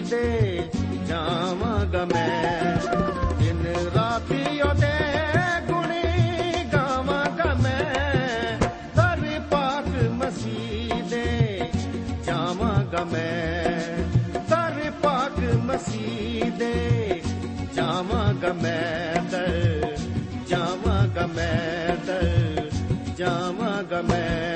ਦੇ ਜਾਵਾਂਗਾ ਮੈਂ। ਦਿਨ ਰਾਤੀ ਉਹਦੇ ਗੁਣੀ ਗਾਵਾਂਗਾ ਮੈਂ। ਕਰ ਪਾਕ ਮਸੀਹ ਦੇ ਜਾਵਾਂਗਾ ਮੈਂ। ਕਰ ਪਾਕ ਮਸੀਹ ਦੇ ਜਾਵਾਂਗਾ ਮੈਂ ਦਰ ਜਾਵਾਂਗਾ ਮੈਂ ਦਰ ਜਾਵਾਂਗਾ ਮੈਂ।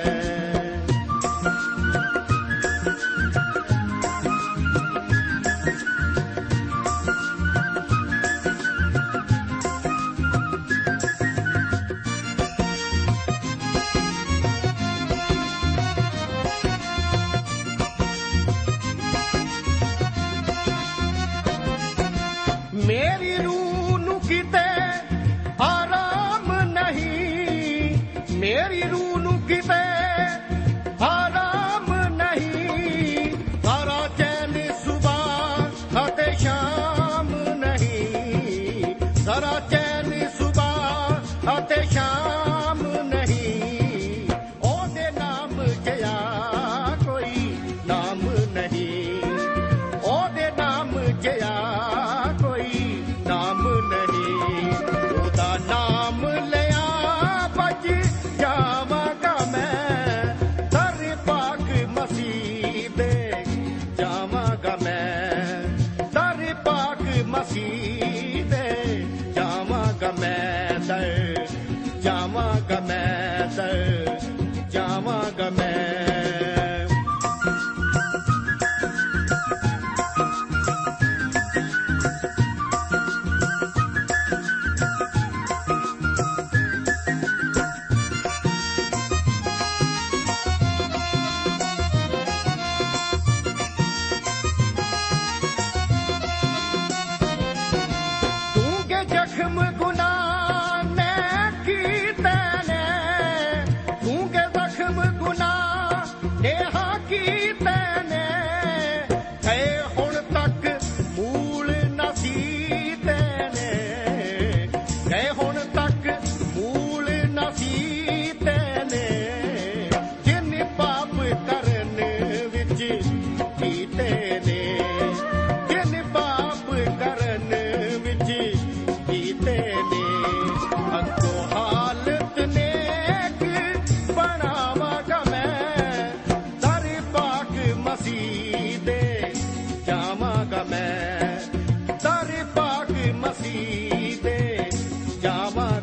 ਜਾਵਾਂਗਾ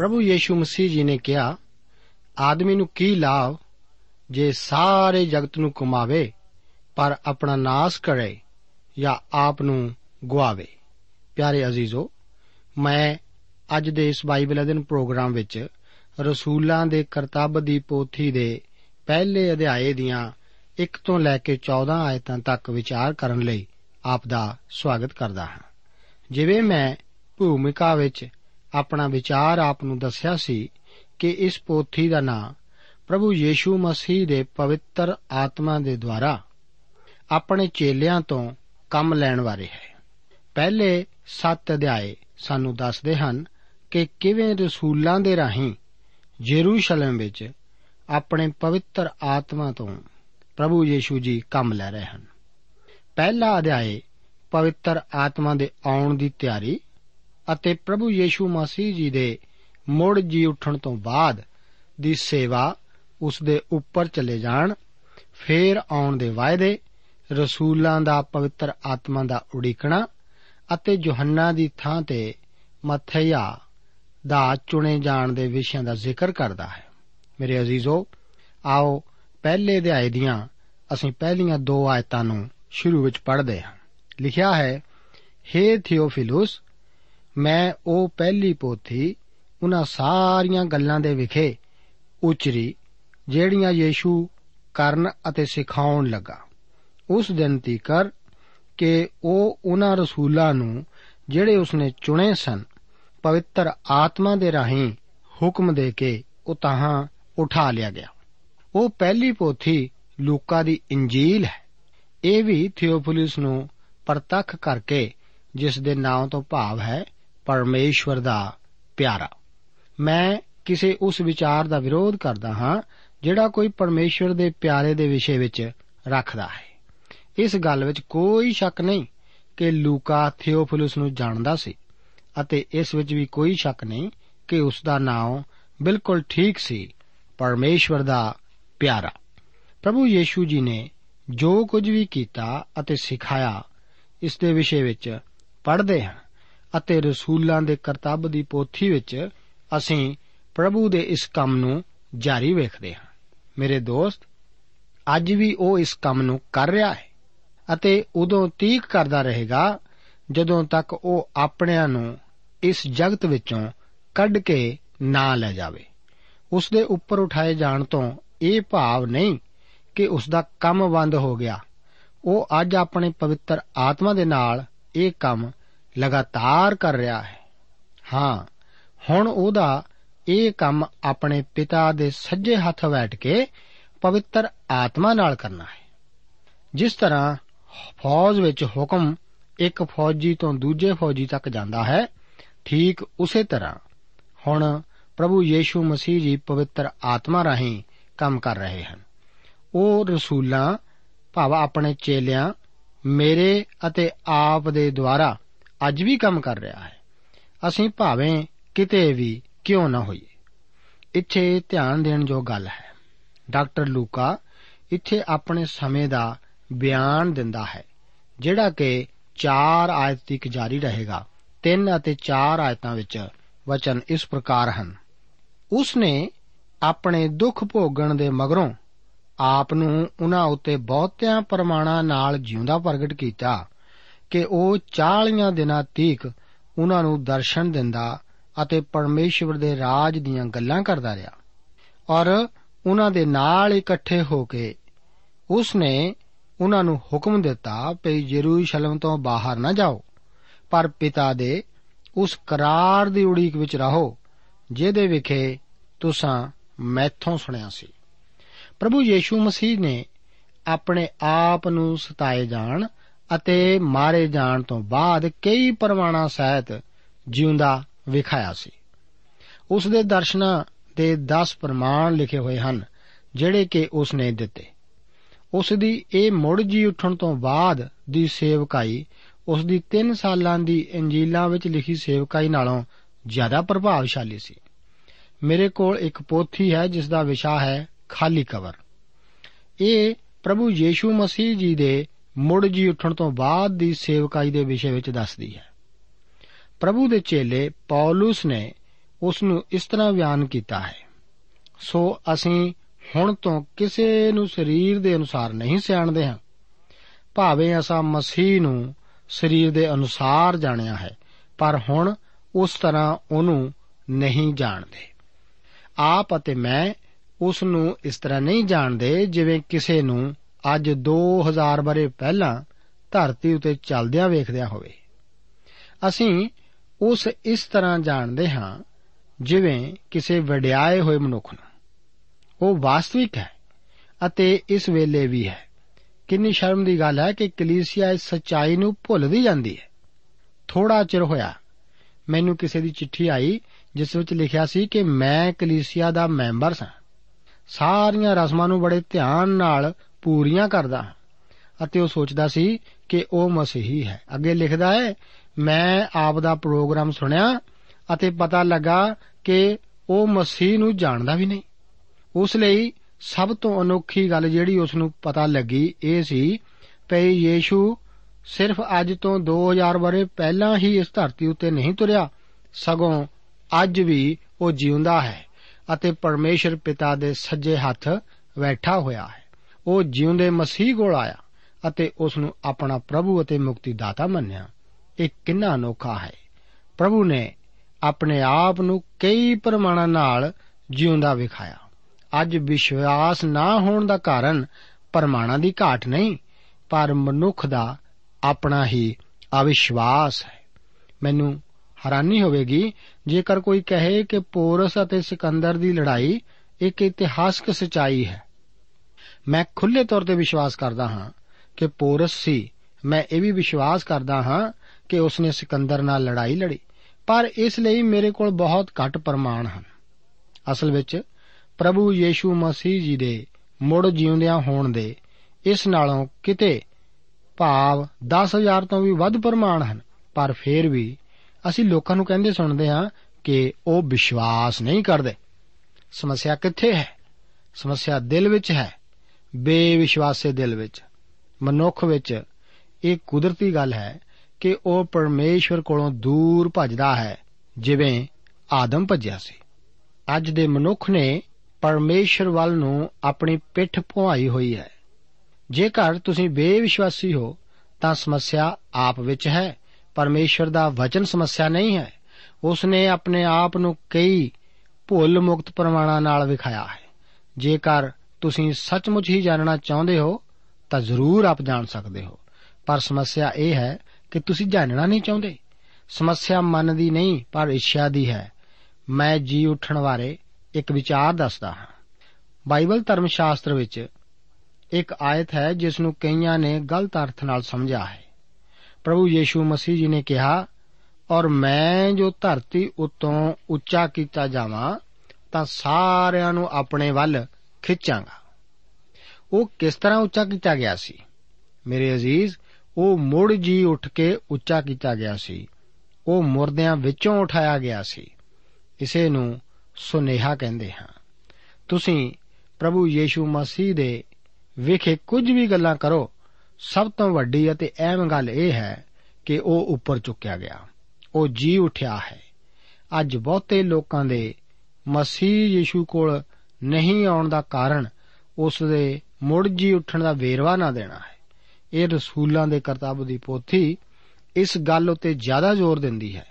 ਪ੍ਰਭੂ ਯੀਸ਼ੂ ਮਸੀਹ ਜੀ ਨੇ ਕਿਹਾ, ਆਦਮੀ ਨੂੰ ਕੀ ਲਾਭ ਜੇ ਸਾਰੇ ਜਗਤ ਨੂੰ ਕਮਾਵੇ, ਪਰ ਆਪਣਾ ਨਾਸ ਕਰੇ ਜਾਂ ਆਪ ਨੂੰ ਗਵਾਵੇ ਪਿਆਰੇ ਅਜ਼ੀਜ਼ੋ, ਮੈਂ ਅੱਜ ਦੇ ਇਸ ਬਾਈਬਲ ਅਧਿਨ ਪ੍ਰੋਗਰਾਮ ਵਿੱਚ ਰਸੂਲਾਂ ਦੇ ਕਰਤੱਵ ਦੀ ਪੋਥੀ ਦੇ ਪਹਿਲੇ ਅਧਿਆਏ ਦੀਆਂ 1 ਤੋਂ ਲੈ ਕੇ 14 ਆਇਤਾਂ ਤੱਕ ਵਿਚਾਰ ਕਰਨ ਲਈ ਆਪ ਦਾ ਸਵਾਗਤ ਕਰਦਾ ਹਾਂ। ਜਿਵੇਂ ਮੈਂ ਭੂਮਿਕਾ ਵਿੱਚ ਆਪਣਾ ਵਿਚਾਰ ਆਪ ਨੂੰ ਦੱਸਿਆ ਸੀ ਕਿ ਇਸ ਪੋਥੀ ਦਾ ਨਾਮ ਪ੍ਰਭੂ ਯੀਸ਼ੂ ਮਸੀਹ ਦੇ ਪਵਿੱਤਰ ਆਤਮਾ ਦੇ ਦੁਆਰਾ ਆਪਣੇ ਚੇਲਿਆਂ ਤੋਂ ਕੰਮ ਲੈਣ ਬਾਰੇ ਹੈ। ਪਹਿਲੇ 7 ਅਧਿਆਏ ਸਾਨੂੰ ਦੱਸਦੇ ਹਨ ਕਿ ਕਿਵੇਂ ਰਸੂਲਾਂ ਦੇ ਰਾਹੀਂ ਯਰੂਸ਼ਲਮ ਵਿੱਚ ਆਪਣੇ ਪਵਿੱਤਰ ਆਤਮਾ ਤੋਂ ਪ੍ਰਭੂ ਯੀਸ਼ੂ ਜੀ ਕੰਮ ਲੈ ਰਹੇ ਹਨ। ਪਹਿਲਾ ਅਧਿਆਏ ਪਵਿੱਤਰ ਆਤਮਾ ਦੇ ਆਉਣ ਦੀ ਤਿਆਰੀ ਅਤੇ ਪ੍ਰਭੂ ਯੀਸ਼ੂ ਮਸੀਹ ਜੀ ਦੇ ਮੁੜ ਜੀ ਉੱਠਣ ਤੋਂ ਬਾਅਦ ਦੀ ਸੇਵਾ ਉਸ ਦੇ ਉੱਪਰ ਚਲੇ ਜਾਣ, ਫੇਰ ਆਉਣ ਦੇ ਵਾਅਦੇ, ਰਸੂਲਾਂ ਦਾ ਪਵਿੱਤਰ ਆਤਮਾ ਦਾ ਉਡੀਕਣਾ ਅਤੇ ਯੋਹੰਨਾ ਦੀ ਥਾਂ ਤੇ ਮਥਿਆ ਦਾ ਚੁਣੇ ਜਾਣ ਦੇ ਵਿਸ਼ਿਆਂ ਦਾ ਜ਼ਿਕਰ ਕਰਦਾ ਹੈ। ਮੇਰੇ ਅਜ਼ੀਜ਼ੋ, ਆਓ ਪਹਿਲੇ ਅਧਿਆਏ ਦੀਆਂ ਅਸੀਂ ਪਹਿਲੀਆਂ ਦੋ ਆਇਤਾਂ ਨੂੰ ਸ਼ੁਰੂ ਵਿੱਚ ਪੜ੍ਹਦੇ ਹਾਂ। ਲਿਖਿਆ ਹੈ हे ਥਿਓਫਿਲੁਸ ਮੈਂ ਉਹ ਪਹਿਲੀ ਪੋਥੀ ਉਹਨਾਂ ਸਾਰੀਆਂ ਗੱਲਾਂ ਦੇ ਵਿਖੇ ਉਚਰੀ, ਜਿਹੜੀਆਂ ਯੀਸ਼ੂ ਕਰਨ ਅਤੇ ਸਿਖਾਉਣ ਲੱਗਾ। ਉਸ ਦਿਨ ਤੀਕਰ ਕਿ ਉਹ ਉਹਨਾਂ ਰਸੂਲਾਂ ਨੂੰ ਜਿਹੜੇ ਉਸਨੇ ਚੁਣੇ ਸਨ, ਪਵਿੱਤਰ ਆਤਮਾ ਦੇ ਰਾਹੀਂ ਹੁਕਮ ਦੇ ਕੇ ਉਹ ਤਾਹਾਂ ਉਠਾ ਲਿਆ ਗਿਆ। ਉਹ ਪਹਿਲੀ ਪੋਥੀ ਲੂਕਾ ਦੀ ਇੰਜੀਲ ਹੈ। ਇਹ ਵੀ ਥਿਓਫਿਲਸ ਨੂੰ ਪ੍ਰਤੱਖ ਕਰਕੇ ਜਿਸ ਦੇ ਨਾਮ ਤੋਂ ਭਾਵ ਹੈ ਪਰਮੇਸ਼ਵਰ ਦਾ ਪਿਆਰਾ। ਮੈਂ ਕਿਸੇ ਉਸ ਵਿਚਾਰ ਦਾ ਵਿਰੋਧ ਕਰਦਾ ਹਾਂ, ਜਿਹੜਾ ਕੋਈ ਪਰਮੇਸ਼ਵਰ ਦੇ ਪਿਆਰੇ ਦੇ ਵਿਸ਼ੇ ਵਿੱਚ ਰੱਖਦਾ ਹੈ। ਇਸ ਗੱਲ ਵਿੱਚ ਕੋਈ ਸ਼ੱਕ ਨਹੀਂ ਕਿ ਲੂਕਾ ਥਿਓਫਿਲਸ ਨੂੰ ਜਾਣਦਾ ਸੀ ਅਤੇ ਇਸ ਵਿੱਚ ਵੀ ਕੋਈ ਸ਼ੱਕ ਨਹੀਂ ਕਿ ਉਸ ਦਾ ਨਾਮ ਬਿਲਕੁਲ ਠੀਕ ਸੀ, ਪਰਮੇਸ਼ਵਰ ਦਾ ਪਿਆਰਾ। ਪ੍ਰਭੂ ਯੀਸ਼ੂ ਜੀ ਨੇ ਜੋ ਕੁਝ ਵੀ ਕੀਤਾ ਅਤੇ ਸਿਖਾਇਆ, ਇਸ ਦੇ ਵਿਸ਼ੇ ਵਿੱਚ ਪੜ੍ਹਦੇ ਹਾਂ। ਅਤੇ ਰਸੂਲਾਂ ਦੇ ਕਰਤੱਵ ਦੀ ਪੋਥੀ ਵਿੱਚ ਅਸੀਂ ਪ੍ਰਭੂ ਦੇ ਇਸ ਕੰਮ ਨੂੰ ਜਾਰੀ ਵੇਖਦੇ ਹਾਂ। ਮੇਰੇ ਦੋਸਤ, ਅੱਜ ਵੀ ਉਹ ਇਸ ਕੰਮ ਨੂੰ ਕਰ ਰਿਹਾ ਹੈ ਅਤੇ ਉਦੋਂ ਤੀਕ ਕਰਦਾ ਰਹੇਗਾ ਜਦੋਂ ਤੱਕ ਉਹ ਆਪਣਿਆਂ ਨੂੰ ਇਸ ਜਗਤ ਵਿੱਚੋਂ ਕੱਢ ਕੇ ਨਾ ਲੈ ਜਾਵੇ। ਉਸ ਦੇ ਉੱਪਰ ਉਠਾਏ ਜਾਣ ਤੋਂ ਇਹ ਭਾਵ ਨਹੀਂ ਕਿ ਉਸ ਦਾ ਕੰਮ ਬੰਦ ਹੋ ਗਿਆ। ਉਹ ਅੱਜ ਆਪਣੇ ਪਵਿੱਤਰ ਆਤਮਾ ਦੇ ਨਾਲ ਇਹ ਕੰਮ ਲਗਾਤਾਰ ਕਰ ਰਿਹਾ ਹੈ। ਹਾਂ, ਹੁਣ ਉਹਦਾ ਇਹ ਕੰਮ ਆਪਣੇ ਪਿਤਾ ਦੇ ਸੱਜੇ ਹੱਥ ਬੈਠ ਕੇ ਪਵਿੱਤਰ ਆਤਮਾ ਨਾਲ ਕਰਨਾ ਹੈ। ਜਿਸ ਤਰ੍ਹਾਂ ਫੌਜ ਵਿੱਚ ਹੁਕਮ ਇੱਕ ਫੌਜੀ ਤੋਂ ਦੂਜੇ ਫੌਜੀ ਤੱਕ ਜਾਂਦਾ ਹੈ, ਠੀਕ ਉਸੇ ਤਰ੍ਹਾਂ ਹੁਣ ਪ੍ਰਭੂ ਯੀਸ਼ੂ ਮਸੀਹ ਜੀ ਪਵਿੱਤਰ ਆਤਮਾ ਰਾਹੀਂ ਕੰਮ ਕਰ ਰਹੇ ਹਨ। ਉਹ ਰਸੂਲਾਂ, ਭਾਵ ਆਪਣੇ ਚੇਲਿਆਂ, ਮੇਰੇ ਅਤੇ ਆਪ ਦੇ ਦੁਆਰਾ ਅੱਜ ਵੀ ਕੰਮ ਕਰ ਰਿਹਾ ਹੈ। ਅਸੀਂ ਭਾਵੇਂ ਕਿਤੇ ਵੀ ਕਿਉਂ ਨਾ ਹੋਈਏ। ਇੱਥੇ ਧਿਆਨ ਦੇਣ ਜੋ ਗੱਲ ਹੈ। ਡਾਕਟਰ ਲੂਕਾ ਇੱਥੇ ਆਪਣੇ ਸਮੇਂ ਦਾ ਬਿਆਨ ਦਿੰਦਾ ਹੈ, ਜਿਹੜਾ ਕਿ 4 ਆਇਤ ਤੱਕ ਜਾਰੀ ਰਹੇਗਾ। 3 ਅਤੇ 4 ਆਇਤਾਂ ਵਿੱਚ ਵਚਨ ਇਸ ਪ੍ਰਕਾਰ ਹਨ। ਉਸ ਨੇ ਆਪਣੇ ਦੁੱਖ ਭੋਗਣ ਦੇ ਮਗਰੋਂ ਆਪ ਨੂੰ ਉਹਨਾਂ ਉੱਤੇ ਬਹੁਤਿਆਂ ਪ੍ਰਮਾਣਾਂ ਨਾਲ ਜਿਉਂਦਾ ਪ੍ਰਗਟ ਕੀਤਾ। ਕਿ ਉਹ 40 ਦਿਨਾਂ ਤੀਕ ਉਹਨਾਂ ਨੂੰ ਦਰਸ਼ਨ ਦਿੰਦਾ ਅਤੇ ਪਰਮੇਸ਼ਵਰ ਦੇ ਰਾਜ ਦੀਆਂ ਗੱਲਾਂ ਕਰਦਾ ਰਿਹਾ। ਔਰ ਉਹਨਾਂ ਦੇ ਨਾਲ ਇਕੱਠੇ ਹੋ ਕੇ ਉਸ ਨੇ ਉਹਨਾਂ ਨੂੰ ਹੁਕਮ ਦਿੱਤਾ ਕਿ ਯਰੂਸ਼ਲਮ ਤੋਂ ਬਾਹਰ ਨਾ ਜਾਓ, ਪਰ ਪਿਤਾ ਦੇ ਉਸ ਕਰਾਰ ਦੀ ਉਡੀਕ ਵਿੱਚ ਰਹੋ, ਜਿਹਦੇ ਵਿਖੇ ਤੁਸੀਂ ਮੈਥੋਂ ਸੁਣਿਆ ਸੀ। ਪ੍ਰਭੂ ਯੀਸ਼ੂ ਮਸੀਹ ਨੇ ਆਪਣੇ ਆਪ ਨੂੰ ਸਤਾਏ ਜਾਣ ਅਤੇ ਮਾਰੇ ਜਾਣ ਤੋਂ ਬਾਅਦ ਕਈ ਪਰਮਾਣਾ ਸਹਿਤ ਜਿਉਂਦਾ ਵਿਖਾਇਆ ਸੀ। ਉਸ ਦੇ ਦਰਸ਼ਨਾਂ ਦੇ 10 ਪ੍ਰਮਾਣ ਲਿਖੇ ਹੋਏ ਹਨ, ਜਿਹੜੇ ਕਿ ਉਸ ਨੇ ਦਿੱਤੇ। ਉਸ ਦੀ ਇਹ ਮੁੜ ਜੀ ਉੱਠਣ ਤੋਂ ਬਾਅਦ ਦੀ ਸੇਵਕਾਈ, ਉਸ ਦੀ 3 ਸਾਲਾਂ ਦੀ ਇੰਜੀਲਾਂ ਵਿੱਚ ਲਿਖੀ ਸੇਵਕਾਈ ਨਾਲੋਂ ਜ਼ਿਆਦਾ ਪ੍ਰਭਾਵਸ਼ਾਲੀ ਸੀ। ਮੇਰੇ ਕੋਲ ਇੱਕ ਪੋਥੀ ਹੈ, ਜਿਸ ਦਾ ਵਿਸ਼ਾ ਹੈ ਖਾਲੀ ਕਬਰ। ਇਹ ਪ੍ਰਭੂ ਯੀਸ਼ੂ ਮਸੀਹ ਜੀ ਦੇ ਮੁੜ ਜੀ ਉੱਠਣ ਤੋਂ ਬਾਅਦ ਦੀ ਸੇਵਕਾਈ ਦੇ ਵਿਸ਼ੇ ਵਿੱਚ ਦੱਸਦੀ ਹੈ। ਪ੍ਰਭੂ ਦੇ ਚੇਲੇ ਪੌਲਸ ਨੇ ਉਸ ਨੂੰ ਇਸ ਤਰ੍ਹਾਂ ਬਿਆਨ ਕੀਤਾ ਹੈ। ਸੋ ਅਸੀਂ ਹੁਣ ਤੋਂ ਕਿਸੇ ਨੂੰ ਸਰੀਰ ਦੇ ਅਨੁਸਾਰ ਨਹੀਂ ਸਿਆਣਦੇ ਹਾਂ। ਭਾਵੇਂ ਅਸਾਂ ਮਸੀਹ ਨੂੰ ਸਰੀਰ ਦੇ ਅਨੁਸਾਰ ਜਾਣਿਆ ਹੈ, ਪਰ ਹੁਣ ਉਸ ਤਰ੍ਹਾਂ ਉਹਨੂੰ ਨਹੀਂ ਜਾਣਦੇ। ਆਪ ਅਤੇ ਮੈਂ ਉਸ ਨੂੰ ਇਸ ਤਰ੍ਹਾਂ ਨਹੀਂ ਜਾਣਦੇ ਜਿਵੇਂ ਕਿਸੇ ਨੂੰ ਅੱਜ 2000 ਬਰੇ ਪਹਿਲਾਂ ਧਰਤੀ ਉਤੇ ਚੱਲਦਿਆਂ ਵੇਖਦਿਆਂ ਹੋਵੇ। ਅਸੀਂ ਉਸ ਇਸ ਤਰ੍ਹਾਂ ਜਾਣਦੇ ਹਾਂ, ਜਿਵੇਂ ਕਿਸੇ ਵਡਿਆਏ ਹੋਏ ਮਨੁੱਖ ਨੂੰ। ਉਹ ਵਾਸਤਵਿਕ ਹੈ ਅਤੇ ਇਸ ਵੇਲੇ ਵੀ ਹੈ। ਕਿੰਨੀ ਸ਼ਰਮ ਦੀ ਗੱਲ ਹੈ ਕਿ ਕਲੀਸਿਆ ਇਸ ਸਚਾਈ ਨੂੰ ਭੁੱਲਦੀ ਜਾਂਦੀ ਹੈ। ਥੋੜਾ ਚਿਰ ਹੋਇਆ, ਮੈਨੂੰ ਕਿਸੇ ਦੀ ਚਿੱਠੀ ਆਈ, ਜਿਸ ਵਿੱਚ ਲਿਖਿਆ ਸੀ ਕਿ ਮੈਂ ਕਲੀਸਿਆ ਦਾ ਮੈਂਬਰ ਸਾਂ। ਸਾਰੀਆਂ ਰਸਮਾਂ ਨੂੰ ਬੜੇ ਧਿਆਨ ਨਾਲ ਪੂਰੀਆਂ ਕਰਦਾ ਹਾਂ ਅਤੇ ਉਹ ਸੋਚਦਾ ਸੀ ਕਿ ਉਹ ਮਸੀਹੀ ਹੈ। ਅੱਗੇ ਲਿਖਦਾ ਹੈ, ਮੈਂ ਆਪ ਦਾ ਪ੍ਰੋਗਰਾਮ ਸੁਣਿਆ ਅਤੇ ਪਤਾ ਲੱਗਾ ਕਿ ਉਹ ਮਸੀਹ ਨੂੰ ਜਾਣਦਾ ਵੀ ਨਹੀਂ। ਉਸ ਲਈ ਸਭ ਤੋਂ ਅਨੋਖੀ ਗੱਲ ਜਿਹੜੀ ਉਸ ਨੂੰ ਪਤਾ ਲੱਗੀ ਇਹ ਸੀ ਕਿ ਯੀਸ਼ੂ ਸਿਰਫ ਅੱਜ ਤੋਂ 2000 ਬਰੇ ਪਹਿਲਾਂ ਹੀ ਇਸ ਧਰਤੀ ਉੱਤੇ ਨਹੀਂ ਤੁਰਿਆ, ਸਗੋਂ ਅੱਜ ਵੀ ਉਹ ਜਿਉਂਦਾ ਹੈ ਅਤੇ ਪਰਮੇਸ਼ਰ ਪਿਤਾ ਦੇ ਸੱਜੇ ਹੱਥ ਬੈਠਾ ਹੋਇਆ ਹੈ। ਉਹ ਜਿਉਂਦੇ ਮਸੀਹ ਕੋਲ ਆਇਆ ਅਤੇ ਉਸ ਨੂੰ ਆਪਣਾ ਪ੍ਰਭੂ ਅਤੇ ਮੁਕਤੀ ਦਾਤਾ ਮੰਨਿਆ। ਇਹ ਕਿੰਨਾ ਅਨੋਖਾ ਹੈ। ਪ੍ਰਭੂ ਨੇ ਆਪਣੇ ਆਪ ਨੂੰ ਕਈ ਪ੍ਰਮਾਣਾਂ ਨਾਲ ਜਿਉਂਦਾ ਵਿਖਾਇਆ। ਅੱਜ ਵਿਸ਼ਵਾਸ ਨਾ ਹੋਣ ਦਾ ਕਾਰਨ ਪ੍ਰਮਾਣਾਂ ਦੀ ਘਾਟ ਨਹੀਂ, ਪਰ ਮਨੁੱਖ ਦਾ ਆਪਣਾ ਹੀ ਅਵਿਸ਼ਵਾਸ ਹੈ। ਮੈਨੂੰ ਹੈਰਾਨੀ ਹੋਵੇਗੀ ਜੇਕਰ ਕੋਈ ਕਹੇ ਕਿ ਪੋਰਸ ਅਤੇ ਸਿਕੰਦਰ ਦੀ ਲੜਾਈ ਇੱਕ ਇਤਿਹਾਸਕ ਸਚਾਈ ਹੈ। ਮੈਂ ਖੁੱਲੇ ਤੌਰ ਤੇ ਵਿਸ਼ਵਾਸ ਕਰਦਾ ਹਾਂ ਕਿ ਪੋਰਸ ਸੀ। ਮੈਂ ਇਹ ਵੀ ਵਿਸ਼ਵਾਸ ਕਰਦਾ ਹਾਂ ਕਿ ਉਸਨੇ ਸਿਕੰਦਰ ਨਾਲ ਲੜਾਈ ਲੜੀ, ਪਰ ਇਸ ਲਈ ਮੇਰੇ ਕੋਲ ਬਹੁਤ ਘੱਟ ਪ੍ਰਮਾਣ ਹਨ। ਅਸਲ ਵਿੱਚ ਪ੍ਰਭੂ ਯੀਸ਼ੂ ਮਸੀਹ ਜੀ ਦੇ ਮੁੜ ਜਿਉਂਦਿਆਂ ਹੋਣ ਦੇ ਇਸ ਨਾਲੋਂ ਕਿਤੇ ਭਾਵ 10000 ਤੋਂ ਵੀ ਵੱਧ ਪ੍ਰਮਾਣ ਹਨ, ਪਰ ਫੇਰ ਵੀ ਅਸੀਂ ਲੋਕਾਂ ਨੂੰ ਕਹਿੰਦੇ ਸੁਣਦੇ ਹਾਂ ਕਿ ਉਹ ਵਿਸ਼ਵਾਸ ਨਹੀਂ ਕਰਦੇ। ਸਮੱਸਿਆ ਕਿੱਥੇ ਹੈ? ਸਮੱਸਿਆ ਦਿਲ ਵਿੱਚ ਹੈ। ਬੇਵਿਸ਼ਵਾਸੇ ਦਿਲ ਵਿੱਚ। ਮਨੁੱਖ ਵਿੱਚ ਇਹ ਕੁਦਰਤੀ ਗੱਲ ਹੈ ਕਿ ਉਹ ਪਰਮੇਸ਼ਵਰ ਕੋਲੋਂ ਦੂਰ ਭੱਜਦਾ ਹੈ, ਜਿਵੇਂ ਆਦਮ ਭੱਜਿਆ ਸੀ। ਅੱਜ ਦੇ ਮਨੁੱਖ ਨੇ ਪਰਮੇਸ਼ਰ ਵੱਲ ਨੂੰ ਆਪਣੀ ਪਿੱਠ ਪੁਆਈ ਹੋਈ ਹੈ। ਜੇਕਰ ਤੁਸੀਂ ਬੇਵਿਸ਼ਵਾਸੀ ਹੋ, ਤਾਂ ਸਮੱਸਿਆ ਆਪ ਵਿੱਚ ਹੈ। ਪਰਮੇਸ਼ਰ ਦਾ ਵਚਨ ਸਮੱਸਿਆ ਨਹੀਂ ਹੈ। ਉਸ ਨੇ ਆਪਣੇ ਆਪ ਨੂੰ ਕਈ ਭੁੱਲ ਮੁਕਤ ਪ੍ਰਮਾਣਾਂ ਨਾਲ ਵਿਖਾਇਆ ਹੈ। ਜੇਕਰ ਤੁਸੀਂ ਸੱਚਮੁੱਚ ਹੀ ਜਾਣਨਾ ਚਾਹੁੰਦੇ ਹੋ, ਤਾਂ ਜ਼ਰੂਰ ਆਪ ਜਾਣ ਸਕਦੇ ਹੋ। ਪਰ ਸਮੱਸਿਆ ਇਹ ਹੈ ਕਿ ਤੁਸੀਂ ਜਾਣਨਾ ਨਹੀਂ ਚਾਹੁੰਦੇ। ਸਮੱਸਿਆ ਮਨ ਦੀ ਨਹੀਂ, ਪਰ ਇੱਛਾ ਦੀ ਹੈ। ਮੈਂ ਜੀ ਉੱਠਣ ਬਾਰੇ ਇੱਕ ਵਿਚਾਰ ਦੱਸਦਾ ਹਾਂ। ਬਾਈਬਲ ਧਰਮ ਸ਼ਾਸਤਰ ਵਿੱਚ ਇੱਕ ਆਇਤ ਹੈ, ਜਿਸ ਨੂੰ ਕਈਆਂ ਨੇ ਗਲਤ ਅਰਥ ਨਾਲ ਸਮਝਿਆ ਹੈ। ਪ੍ਰਭੂ ਯੀਸ਼ੂ ਮਸੀਹ ਜੀ ਨੇ ਕਿਹਾ, ਔਰ ਮੈਂ ਜੋ ਧਰਤੀ ਉਤੋਂ ਉੱਚਾ ਕੀਤਾ ਜਾਵਾਂ, ਤਾਂ ਸਾਰਿਆਂ ਨੂੰ ਆਪਣੇ ਵੱਲ ਖਿੱਚਾਂਗਾ। ਉਹ ਕਿਸ ਤਰ੍ਹਾਂ ਉੱਚਾ ਕੀਤਾ ਗਿਆ ਸੀ? ਮੇਰੇ ਅਜ਼ੀਜ਼, ਉਹ ਮੁੜ ਜੀ ਉੱਠ ਕੇ ਉੱਚਾ ਕੀਤਾ ਗਿਆ ਸੀ। ਉਹ ਮੁਰਦਿਆਂ ਵਿੱਚੋਂ ਉਠਾਇਆ ਗਿਆ ਸੀ। ਇਸੇ ਨੂੰ ਸੁਨੇਹਾ ਕਹਿੰਦੇ ਹਾਂ। ਤੁਸੀਂ ਪ੍ਰਭੂ ਯੀਸ਼ੂ ਮਸੀਹ ਦੇ ਵਿਖੇ ਕੁਝ ਵੀ ਗੱਲਾਂ ਕਰੋ, ਸਭ ਤੋਂ ਵੱਡੀ ਅਤੇ ਅਹਿਮ ਗੱਲ ਇਹ ਹੈ ਕਿ ਉਹ ਉੱਪਰ ਚੁੱਕਿਆ ਗਿਆ। ਉਹ ਜੀ ਉਠਿਆ ਹੈ। ਅੱਜ ਬਹੁਤੇ ਲੋਕਾਂ ਦੇ ਮਸੀਹ ਯੀਸ਼ੂ ਕੋਲ ਨਹੀਂ ਆਉਣ ਦਾ ਕਾਰਨ ਉਸ ਦੇ ਮੁੜ ਜੀ ਉੱਠਣ ਦਾ ਵੇਰਵਾ ਨਾ ਦੇਣਾ ਹੈ। ਇਹ ਰਸੂਲਾਂ ਦੇ ਕਰਤੱਵ ਦੀ ਪੋਥੀ ਇਸ ਗੱਲ ਉੱਤੇ ਜ਼ਿਆਦਾ ਜ਼ੋਰ ਦਿੰਦੀ ਹੈ।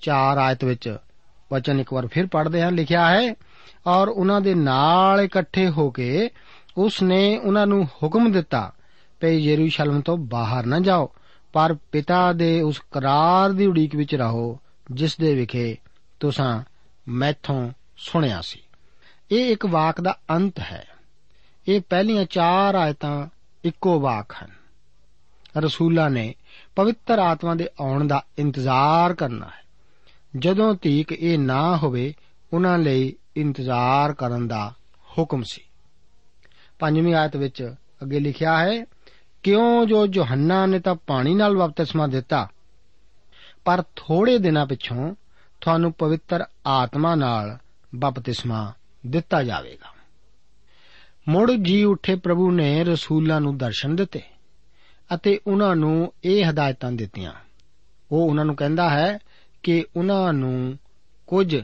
ਚਾਰ ਆਇਤ ਵਿੱਚ ਵਚਨ ਇੱਕ ਵਾਰ ਫਿਰ ਪੜ੍ਹਦੇ ਹਾਂ, ਲਿਖਿਆ ਹੈ, ਔਰ ਉਹਨਾਂ ਦੇ ਨਾਲ ਇਕੱਠੇ ਹੋ ਕੇ ਉਸ ਨੇ ਉਹਨਾਂ ਨੂੰ ਹੁਕਮ ਦਿੱਤਾ ਕਿ ਯਰੂਸ਼ਲਮ ਤੋਂ ਬਾਹਰ ਨਾ ਜਾਓ, ਪਰ ਪਿਤਾ ਦੇ ਉਸ ਕਰਾਰ ਦੀ ਉਡੀਕ ਵਿੱਚ ਰਹੋ, ਜਿਸ ਦੇ ਵਿਖੇ ਤੁਸੀਂ ਮੈਥੋਂ ਸੁਣਿਆ ਸੀ। ਇਹ ਇੱਕ ਵਾਕ ਦਾ ਅੰਤ ਹੈ। ਇਹ ਪਹਿਲੀਆਂ ਚਾਰ ਆਇਤਾਂ ਇੱਕੋ ਵਾਕ ਹਨ। ਰਸੂਲਾਂ ਨੇ ਪਵਿੱਤਰ ਆਤਮਾ ਦੇ ਆਉਣ ਦਾ ਇੰਤਜ਼ਾਰ ਕਰਨਾ ਹੈ। ਜਦੋਂ ਤੀਕ ਇਹ ਨਾ ਹੋਵੇ, ਉਹਨਾਂ ਲਈ ਇੰਤਜ਼ਾਰ ਕਰਨ ਦਾ ਹੁਕਮ ਸੀ। ਪੰਜਵੀਂ ਆਇਤ ਵਿੱਚ ਅੱਗੇ ਲਿਖਿਆ ਹੈ, ਕਿਉਂ ਜੋ ਯੋਹੰਨਾ ਨੇ ਤਾਂ ਪਾਣੀ ਨਾਲ ਬਪਤਿਸਮਾ ਦਿੱਤਾ, ਪਰ ਥੋੜੇ ਦਿਨਾਂ ਪਿਛੋਂ ਤੁਹਾਨੂੰ ਪਵਿੱਤਰ ਆਤਮਾ ਨਾਲ ਬਪਤਿਸਮਾ ਦਿੱਤਾ ਜਾਵੇਗਾ। ਮੁੜ ਜੀ ਉੱਠੇ ਪ੍ਰਭੂ ਨੇ ਰਸੂਲਾਂ ਨੂੰ ਦਰਸ਼ਨ ਦਿੱਤੇ ਅਤੇ ਉਹਨਾਂ ਨੂੰ ਇਹ ਹਦਾਇਤਾਂ ਦਿੱਤੀਆਂ। ਉਹ ਉਹਨਾਂ ਨੂੰ ਕਹਿੰਦਾ ਹੈ ਕਿ ਉਹਨਾਂ ਨੂੰ ਕੁਝ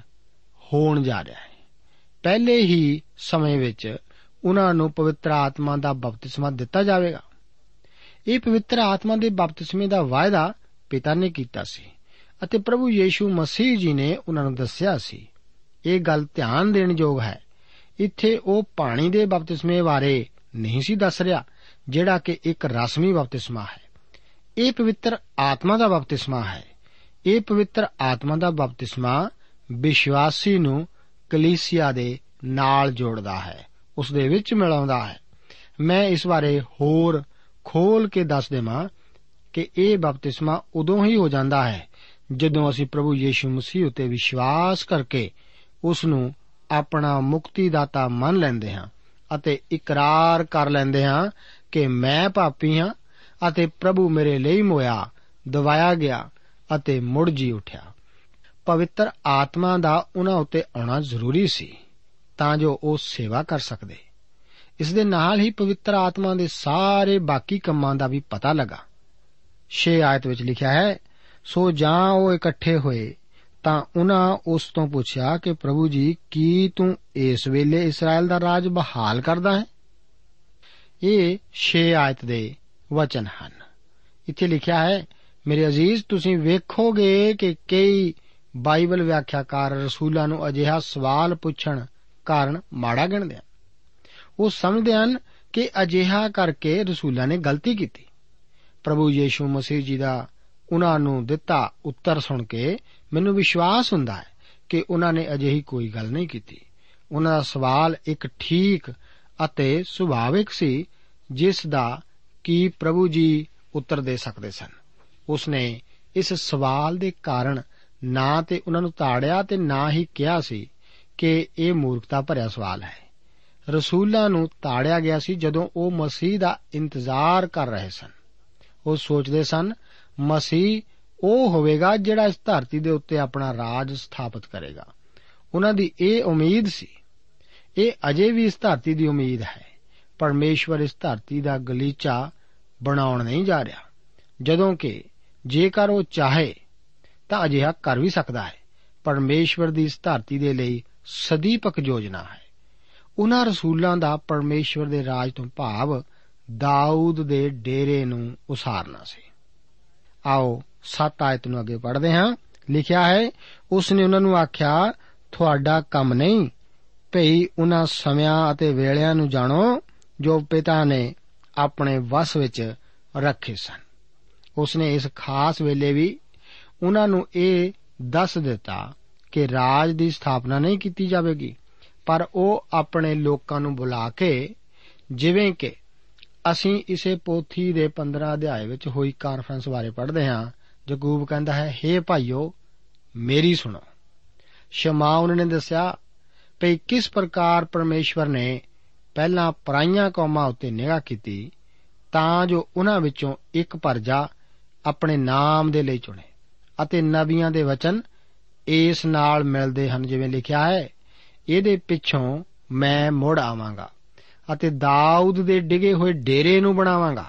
ਹੋਣ ਜਾ ਰਿਹਾ ਹੈ। ਪਹਿਲੇ ਹੀ ਸਮੇਂ ਵਿੱਚ ਉਹਨਾਂ ਨੂੰ ਪਵਿੱਤਰ ਆਤਮਾ ਦਾ ਬਪਤਿਸਮਾ ਦਿੱਤਾ ਜਾਵੇਗਾ। ਇਹ ਪਵਿੱਤਰ ਆਤਮਾ ਦੇ ਬਪਤਿਸਮੇ ਦਾ ਵਾਅਦਾ ਪਿਤਾ ਨੇ ਕੀਤਾ ਸੀ ਅਤੇ ਪ੍ਰਭੂ ਯੀਸ਼ੂ ਮਸੀਹ ਜੀ ਨੇ ਉਹਨਾਂ ਨੂੰ ਦੱਸਿਆ ਸੀ। ਇਹ ਗੱਲ ਧਿਆਨ ਦੇਣ ਯੋਗ ਹੈ। ਇੱਥੇ ਉਹ ਪਾਣੀ ਦੇ ਬਪਤਿਸਮੇ ਬਾਰੇ ਨਹੀਂ ਸੀ ਦੱਸ ਰਿਹਾ, ਜਿਹੜਾ ਕਿ ਇੱਕ ਰਸਮੀ ਬਪਤਿਸਮਾ ਹੈ। ਇਹ ਪਵਿੱਤਰ ਆਤਮਾ ਦਾ ਬਪਤਿਸਮਾ ਹੈ। ਇਹ ਪਵਿੱਤਰ ਆਤਮਾ ਦਾ ਬਪਤਿਸਮਾ ਵਿਸ਼ਵਾਸੀ ਨੂੰ ਕਲੀਸਿਆ ਦੇ ਨਾਲ ਜੋੜਦਾ ਹੈ, ਉਸ ਦੇ ਵਿੱਚ ਮਿਲਾਉਂਦਾ ਹੈ। ਮੈਂ ਇਸ ਬਾਰੇ ਹੋਰ ਖੋਲ ਕੇ ਦੱਸ ਦੇਵਾਂ ਕਿ ਇਹ ਬਪਤਿਸਮਾ ਉਦੋਂ ਹੀ ਹੋ ਜਾਂਦਾ ਹੈ, ਜਦੋਂ ਅਸੀਂ ਪ੍ਰਭੂ ਯੀਸ਼ੂ ਮਸੀਹ ਉਤੇ ਵਿਸ਼ਵਾਸ ਕਰਕੇ ਉਸ ਨੂੰ ਆਪਣਾ ਮੁਕਤੀਦਾਤਾ ਮੰਨ ਲੈਂਦੇ ਹਾਂ ਅਤੇ ਇਕਰਾਰ ਕਰ ਲੈਂਦੇ ਹਾਂ ਕਿ ਮੈਂ ਪਾਪੀ ਹਾਂ ਅਤੇ ਪ੍ਰਭੂ ਮੇਰੇ ਲਈ ਮੋਇਆ, ਦਵਾਇਆ ਗਿਆ ਅਤੇ ਮੁੜ ਜੀ ਉਠਿਆ। ਪਵਿੱਤਰ ਆਤਮਾ ਦਾ ਉਹਨਾਂ ਉੱਤੇ ਆਉਣਾ ਜ਼ਰੂਰੀ ਸੀ ਤਾਂ ਜੋ ਉਹ ਸੇਵਾ ਕਰ ਸਕਦੇ। ਇਸ ਦੇ ਨਾਲ ਹੀ ਪਵਿੱਤਰ ਆਤਮਾ ਦੇ ਸਾਰੇ ਬਾਕੀ ਕੰਮਾਂ ਦਾ ਵੀ ਪਤਾ ਲੱਗਾ। 6 ਆਇਤ ਵਿੱਚ ਲਿਖਿਆ ਹੈ, ਸੋ ਜਾਂ ਉਹ ਇਕੱਠੇ ਹੋਏ ਤਾਂ ਉਹਨਾਂ ਉਸ ਤੋਂ ਪੁੱਛਿਆ ਕਿ ਪ੍ਰਭੂ ਜੀ, ਕੀ ਤੂੰ ਇਸ ਵੇਲੇ ਇਸਰਾਇਲ ਦਾ ਰਾਜ ਬਹਾਲ ਕਰਦਾ ਹੈ? ਇਹ 6 ਆਇਤ ਦੇ ਵਚਨ ਹਨ। ਇੱਥੇ ਲਿਖਿਆ ਹੈ, ਮੇਰੇ ਅਜ਼ੀਜ਼, ਤੁਸੀਂ ਵੇਖੋਗੇ ਕਿ ਕਈ ਬਾਈਬਲ ਵਿਆਖਿਆਕਾਰ ਰਸੂਲਾਂ ਨੂੰ ਅਜਿਹਾ ਸਵਾਲ ਪੁੱਛਣ ਕਾਰਨ ਮਾੜਾ ਗਿਣਦੇ ਹਨ। ਉਹ ਸਮਝਦੇ ਹਨ ਕਿ ਅਜਿਹਾ ਕਰਕੇ ਰਸੂਲਾਂ ਨੇ ਗਲਤੀ ਕੀਤੀ। ਪ੍ਰਭੂ ਯੀਸ਼ੂ ਮਸੀਹ ਜੀ ਦਾ ਉਹਨਾਂ ਨੂੰ ਦਿੱਤਾ ਉੱਤਰ ਸੁਣ ਕੇ ਮੈਨੂੰ ਵਿਸ਼ਵਾਸ ਹੁੰਦਾ ਹੈ ਕਿ ਉਹਨਾਂ ਨੇ ਅਜਿਹੀ ਕੋਈ ਗੱਲ ਨਹੀਂ ਕੀਤੀ। ਉਹਨਾਂ ਦਾ ਸਵਾਲ ਇੱਕ ਠੀਕ ਅਤੇ ਸੁਭਾਵਿਕ ਸੀ, ਜਿਸ ਦਾ ਕੀ ਪ੍ਰਭੂ ਜੀ ਉੱਤਰ ਦੇ ਸਕਦੇ ਸਨ। ਉਸਨੇ ਇਸ ਸਵਾਲ ਦੇ ਕਾਰਨ ਨਾ ਤੇ ਉਹਨਾਂ ਨੂੰ ਤਾੜਿਆ ਤੇ ਨਾ ਹੀ ਕਿਹਾ ਸੀ ਕਿ ਇਹ ਮੂਰਖਤਾ ਭਰਿਆ ਸਵਾਲ ਹੈ। ਰਸੂਲਾਂ ਨੂੰ ਤਾੜਿਆ ਗਿਆ ਸੀ ਜਦੋਂ ਉਹ ਮਸੀਹ ਦਾ ਇੰਤਜ਼ਾਰ ਕਰ ਰਹੇ ਸਨ। ਉਹ ਸੋਚਦੇ ਸਨ ਮਸੀਹ ਉਹ ਹੋਵੇਗਾ ਜਿਹੜਾ ਇਸ ਧਰਤੀ ਦੇ ਉੱਤੇ ਆਪਣਾ ਰਾਜ ਸਥਾਪਿਤ ਕਰੇਗਾ। ਉਹਨਾਂ ਦੀ ਇਹ ਉਮੀਦ ਸੀ। ਇਹ ਅਜੇ ਵੀ ਇਸ ਧਰਤੀ ਦੀ ਉਮੀਦ ਹੈ। ਪਰਮੇਸ਼ਵਰ ਇਸ ਧਰਤੀ ਦਾ ਗਲੀਚਾ ਬਣਾਉਣ ਨਹੀਂ ਜਾ ਰਿਹਾ। ਜਦੋਂ ਕਿ ਜੇਕਰ ਉਹ ਚਾਹੇ, ਤਾਂ ਅਜਿਹਾ ਕਰ ਵੀ ਸਕਦਾ ਹੈ। ਪਰਮੇਸ਼ਵਰ ਦੀ ਇਸ ਧਰਤੀ ਦੇ ਲਈ ਸਦੀਪਕ ਯੋਜਨਾ ਹੈ। ਉਹਨਾਂ ਰਸੂਲਾਂ ਦਾ ਪਰਮੇਸ਼ਵਰ ਦੇ ਰਾਜ ਤੋਂ ਭਾਵ ਦਾਊਦ ਦੇ ਡੇਰੇ ਨੂੰ ਉਸਾਰਨਾ ਸੀ। ਆਓ 7 ਆਇਤ ਨੂੰ ਅੱਗੇ ਪੜ੍ਹਦੇ ਹਾਂ। ਲਿਖਿਆ ਹੈ ਉਸ ਨੇ ਉਹਨਾਂ ਨੂੰ ਆਖਿਆ, ਤੁਹਾਡਾ ਕੰਮ ਨਹੀਂ, ਭਈ ਉਹਨਾਂ ਸਮਿਆਂ ਅਤੇ ਵੇਲਿਆਂ ਨੂੰ ਜਾਣੋ, ਜੋ ਪਿਤਾ ਨੇ ਆਪਣੇ ਵਸ ਵਿੱਚ ਰੱਖੇ ਸਨ। ਉਸ ਨੇ ਇਸ ਖਾਸ ਵੇਲੇ ਵੀ ਉਹਨਾਂ ਨੂੰ ਇਹ ਦੱਸ ਦਿੱਤਾ ਕਿ ਰਾਜ ਦੀ ਸਥਾਪਨਾ ਨਹੀਂ ਕੀਤੀ ਜਾਵੇਗੀ, ਪਰ ਉਹ ਆਪਣੇ ਲੋਕਾਂ ਨੂੰ ਬੁਲਾ ਕੇ ਜਿਵੇਂ ਕਿ ਅਸੀਂ ਇਸੇ ਪੋਥੀ ਦੇ 15 ਅਧਿਆਏ ਵਿੱਚ ਹੋਈ ਕਾਨਫਰੰਸ ਬਾਰੇ ਪੜ੍ਹਦੇ ਹਾਂ। ਜਗੂਬ ਕਹਿੰਦਾ ਹੈ हे ਭਾਈਓ, ਮੇਰੀ ਸੁਣੋ। ਸ਼ਮਾਉਨ ਨੇ ਦੱਸਿਆ ਕਿ ਕਿਸ ਪ੍ਰਕਾਰ ਪਰਮੇਸ਼ਵਰ ਨੇ ਪਹਿਲਾਂ ਪਰਾਈਆਂ ਕੌਮਾਂ ਉੱਤੇ ਨਿਗਾਹ ਕੀਤੀ, ਤਾਂ ਜੋ ਉਹਨਾਂ ਵਿੱਚੋਂ ਇੱਕ ਪਰਜਾ ਆਪਣੇ ਨਾਮ ਦੇ ਲਈ ਚੁਣੇ ਅਤੇ ਨਬੀਆਂ ਦੇ ਵਚਨ ਇਸ ਨਾਲ ਮਿਲਦੇ ਹਨ। ਜਿਵੇਂ ਲਿਖਿਆ ਹੈ, ਇਹਦੇ ਪਿੱਛੋਂ ਮੈਂ ਮੁੜ ਆਵਾਂਗਾ। ਅਤੇ ਦਾਊਦ ਦੇ ਡਿਗੇ ਹੋਏ ਡੇਰੇ ਨੂੰ ਬਣਾਵਾਂਗਾ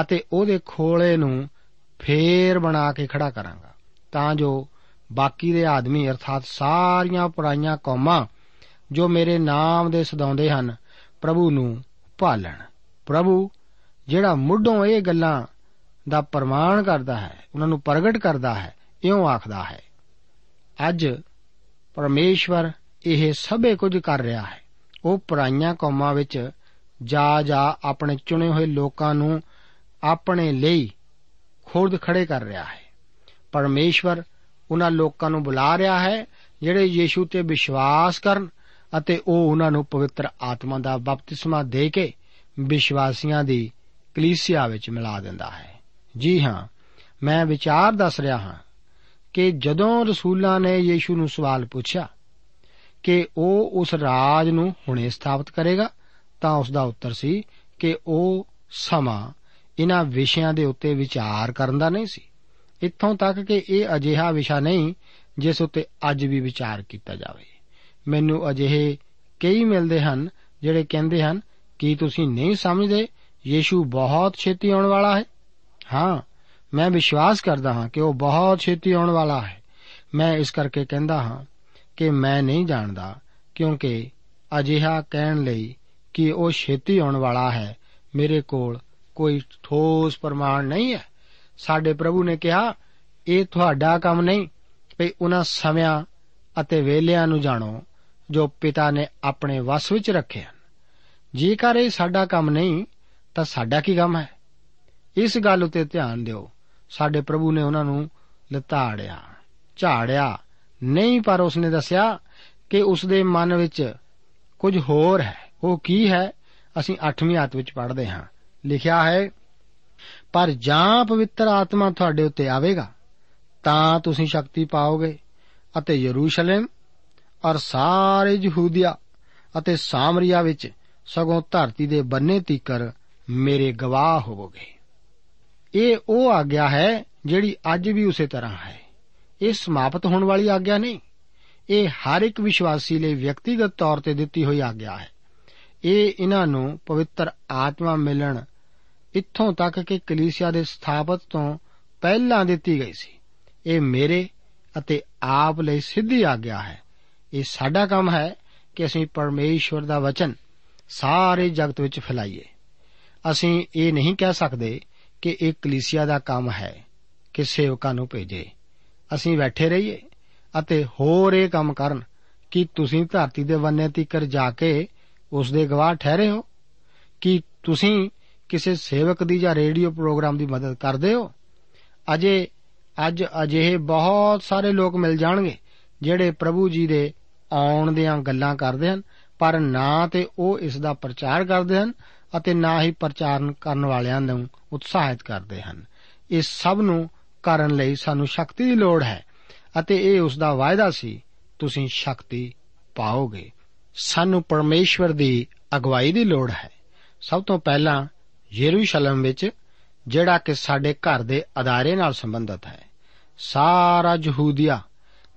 ਅਤੇ ਉਹਦੇ ਖੋਲੇ ਨੂੰ ਫੇਰ ਬਣਾ ਕੇ ਖੜਾ ਕਰਾਂਗਾ। ਤਾਂ ਜੋ ਬਾਕੀ ਦੇ ਆਦਮੀ, ਅਰਥਾਤ ਸਾਰੀਆਂ ਪੁਰਾਈਆਂ ਕੌਮਾਂ ਜੋ ਮੇਰੇ ਨਾਮ ਦੇ ਸਦਾਉਂਦੇ ਹਨ, ਪ੍ਰਭੂ ਨੂੰ ਭਾਲਣ। ਪ੍ਰਭੂ, ਜਿਹੜਾ ਮੁੱਢੋਂ ਇਹ ਗੱਲਾਂ ਦਾ ਪ੍ਰਮਾਣ ਕਰਦਾ ਹੈ, ਉਹਨਾਂ ਨੂੰ ਪ੍ਰਗਟ ਕਰਦਾ ਹੈ, ਇਉਂ ਆਖਦਾ ਹੈ, ਅੱਜ ਪਰਮੇਸ਼ਵਰ ਇਹ ਸਭੇ ਕੁਝ ਕਰ ਰਿਹਾ ਹੈ। ਉਹ ਪੁਰਾਈਆਂ ਕੌਮਾਂ ਵਿੱਚ ਜਾ ਜਾ ਆਪਣੇ ਚੁਣੇ ਹੋਏ ਲੋਕਾਂ ਨੂੰ ਆਪਣੇ ਲਈ ਖੁਰਦ ਖੜੇ ਕਰ ਰਿਹਾ ਹੈ। ਪਰਮੇਸ਼ਵਰ ਉਹਨਾਂ ਲੋਕਾਂ ਨੂੰ ਬੁਲਾ ਰਿਹਾ ਹੈ, ਜਿਹੜੇ ਯੀਸ਼ੂ ਤੇ ਵਿਸ਼ਵਾਸ ਕਰਨ ਅਤੇ ਉਹ ਉਹਨਾਂ ਨੂੰ ਪਵਿੱਤਰ ਆਤਮਾ ਦਾ ਬਪਤਿਸਮਾ ਦੇ ਕੇ ਵਿਸ਼ਵਾਸੀਆਂ ਦੀ ਕਲੀਸਿਆ ਵਿੱਚ ਮਿਲਾ ਦਿੰਦਾ ਹੈ। ਜੀ ਹਾਂ, ਮੈਂ ਵਿਚਾਰ ਦੱਸ ਰਿਹਾ ਹਾਂ ਕਿ ਜਦੋਂ ਰਸੂਲਾਂ ਨੇ ਯੀਸ਼ੂ ਨੂੰ ਸਵਾਲ ਪੁੱਛਿਆ ਕਿ ਉਹ ਉਸ ਰਾਜ ਨੂੰ ਹੁਣੇ ਸਥਾਪਿਤ ਕਰੇਗਾ, ਤਾਂ ਉਸ ਦਾ ਉੱਤਰ ਸੀ ਕਿ ਉਹ ਸਮਾਂ ਇਹਨਾਂ ਵਿਸ਼ਿਆਂ ਦੇ ਉੱਤੇ ਵਿਚਾਰ ਕਰਨ ਦਾ ਨਹੀਂ ਸੀ। ਇੱਥੋਂ ਤੱਕ ਕਿ ਇਹ ਅਜਿਹਾ ਵਿਸ਼ਾ ਨਹੀਂ ਜਿਸ ਉੱਤੇ ਅੱਜ ਵੀ ਵਿਚਾਰ ਕੀਤਾ ਜਾਵੇ। ਮੈਨੂੰ ਅਜਿਹੇ ਕਈ ਮਿਲਦੇ ਹਨ ਜਿਹੜੇ ਕਹਿੰਦੇ ਹਨ, ਕਿ ਤੁਸੀਂ ਨਹੀਂ ਸਮਝਦੇ, ਯੀਸ਼ੂ ਬਹੁਤ ਛੇਤੀ ਆਉਣ ਵਾਲਾ ਹੈ? ਹਾਂ, ਮੈਂ ਵਿਸ਼ਵਾਸ ਕਰਦਾ ਹਾਂ ਕਿ ਉਹ ਬਹੁਤ ਛੇਤੀ ਆਉਣ ਵਾਲਾ ਹੈ। ਮੈਂ ਇਸ ਕਰਕੇ ਕਹਿੰਦਾ ਹਾਂ ਕਿ ਮੈਂ ਨਹੀਂ ਜਾਣਦਾ, ਕਿਉਂਕਿ ਅਜਿਹਾ ਕਹਿਣ ਲਈ ਕਿ ਉਹ ਛੇਤੀ ਆਉਣ ਵਾਲਾ ਹੈ, ਮੇਰੇ ਕੋਲ ਕੋਈ ਠੋਸ ਪ੍ਰਮਾਣ ਨਹੀਂ ਹੈ। ਸਾਡੇ ਪ੍ਰਭੂ ਨੇ ਕਿਹਾ, ਇਹ ਤੁਹਾਡਾ ਕੰਮ ਨਹੀਂ ਕਿ ਉਹਨਾਂ ਸਮਿਆਂ ਅਤੇ ਵੇਲਿਆਂ ਨੂੰ ਜਾਣੋ, ਜੋ ਪਿਤਾ ਨੇ ਆਪਣੇ ਵਸ ਵਿੱਚ ਰੱਖੇ ਹਨ। ਜੇਕਰ ਇਹ ਸਾਡਾ ਕੰਮ ਨਹੀਂ, ਤਾਂ ਸਾਡਾ ਕੀ ਕੰਮ ਹੈ? ਇਸ ਗੱਲ ਉਤੇ ਧਿਆਨ ਦਿਓ। ਸਾਡੇ ਪ੍ਰਭੂ ਨੇ ਉਹਨਾਂ ਨੂੰ ਲਤਾੜਿਆ ਝਾੜਿਆ ਨਹੀਂ, ਪਰ ਉਸਨੇ ਦੱਸਿਆ ਕਿ ਉਸ ਦੇ ਮਨ ਵਿੱਚ ਕੁਝ ਹੋਰ ਹੈ। ਉਹ ਕੀ ਹੈ? ਅਸੀਂ 8ਵੀਂ ਆਇਤ ਵਿੱਚ ਪੜ੍ਹਦੇ ਹਾਂ। ਲਿਖਿਆ ਹੈ, ਪਰ ਜਾਂ ਪਵਿੱਤਰ ਆਤਮਾ ਤੁਹਾਡੇ ਉੱਤੇ ਆਵੇਗਾ, ਤਾਂ ਤੁਸੀਂ ਸ਼ਕਤੀ ਪਾਓਗੇ ਅਤੇ ਯਰੂਸ਼ਲਮ ਔਰ ਸਾਰੇ ਯਹੂਦੀਆ ਅਤੇ ਸਾਮਰੀਆ ਵਿੱਚ ਸਗੋਂ ਧਰਤੀ ਦੇ ਬੰਨੇ ਤੀਕਰ ਮੇਰੇ ਗਵਾਹ ਹੋਵੋਗੇ। ਇਹ ਉਹ ਆਗਿਆ ਹੈ ਜਿਹੜੀ ਅੱਜ ਵੀ ਉਸੇ ਤਰ੍ਹਾਂ ਹੈ। ਇਹ ਸਮਾਪਤ ਹੋਣ ਵਾਲੀ ਆਗਿਆ ਨਹੀਂ। ਇਹ ਹਰ ਇੱਕ ਵਿਸ਼ਵਾਸੀ ਲਈ ਵਿਅਕਤੀਗਤ ਤੌਰ ਤੇ ਦਿੱਤੀ ਹੋਈ ਆਗਿਆ ਹੈ। ਇਹ ਇਹਨਾਂ ਨੂੰ ਪਵਿੱਤਰ ਆਤਮਾ ਮਿਲਣ ਇੱਥੋਂ ਤੱਕ ਕਿ ਕਲੀਸਿਆ ਦੇ ਸਥਾਪਤ ਤੋਂ ਪਹਿਲਾਂ ਦਿੱਤੀ ਗਈ ਸੀ। ਇਹ ਮੇਰੇ ਅਤੇ ਆਪ ਲਈ ਸਿੱਧੀ ਆਗਿਆ ਹੈ। ਇਹ ਸਾਡਾ ਕੰਮ ਹੈ ਕਿ ਅਸੀਂ ਪਰਮੇਸ਼ਵਰ ਦਾ ਵਚਨ ਸਾਰੇ ਜਗਤ ਵਿੱਚ ਫੈਲਾਈਏ। ਅਸੀਂ ਇਹ ਨਹੀਂ ਕਹਿ ਸਕਦੇ ਕਿ ਇਹ ਕਲੀਸਿਆ ਦਾ ਕੰਮ ਹੈ ਕਿ ਸੇਵਕਾਂ ਨੂੰ ਭੇਜੇ। ਅਸੀਂ ਬੈਠੇ ਰਹੀਏ ਅਤੇ ਹੋਰ ਇਹ ਕੰਮ ਕਰਨ ਕਿ ਤੁਸੀਂ ਧਰਤੀ ਦੇ ਵੰਨੇ ਤੀਕਰ ਜਾ ਕੇ ਉਸ ਦੇ ਗਵਾਹ ਠਹਿਰੇ ਹੋ, ਕਿ ਤੁਸੀਂ ਕਿਸੇ ਸੇਵਕ ਦੀ ਜਾਂ ਰੇਡੀਓ ਪ੍ਰੋਗਰਾਮ ਦੀ ਮਦਦ ਕਰਦੇ ਹੋ। ਅਜੇ, ਅੱਜ ਅਜਿਹੇ ਬਹੁਤ ਸਾਰੇ ਲੋਕ ਮਿਲ ਜਾਣਗੇ ਜਿਹੜੇ ਪ੍ਰਭੂ ਜੀ ਦੇ ਆਉਣ ਦੀਆਂ ਗੱਲਾਂ ਕਰਦੇ ਹਨ, ਪਰ ਨਾ ਤੇ ਉਹ ਇਸ ਦਾ ਪ੍ਰਚਾਰ ਕਰਦੇ ਹਨ ਅਤੇ ਨਾ ਹੀ ਪ੍ਰਚਾਰ ਕਰਨ ਵਾਲਿਆਂ ਨੂੰ ਉਤਸ਼ਾਹਿਤ ਕਰਦੇ ਹਨ। ਇਸ ਸਭ ਨੂੰ ਕਰਨ ਲਈ ਸਾਨੂੰ ਸ਼ਕਤੀ ਦੀ ਲੋੜ ਹੈ ਅਤੇ ਇਹ ਉਸ ਦਾ ਵਾਅਦਾ ਸੀ, ਤੁਸੀਂ ਸ਼ਕਤੀ ਪਾਓਗੇ। ਸਾਨੂੰ ਪਰਮੇਸ਼ਵਰ ਦੀ ਅਗਵਾਈ ਦੀ ਲੋੜ ਹੈ। ਸਭ ਤੋਂ ਪਹਿਲਾਂ ਯਰੂਸ਼ਲਮ ਵਿੱਚ, ਜਿਹੜਾ ਕਿ ਸਾਡੇ ਘਰ ਦੇ ਅਦਾਰੇ ਨਾਲ ਸੰਬੰਧਿਤ ਹੈ। ਸਾਰਾ ਯਹੂਦੀਆ,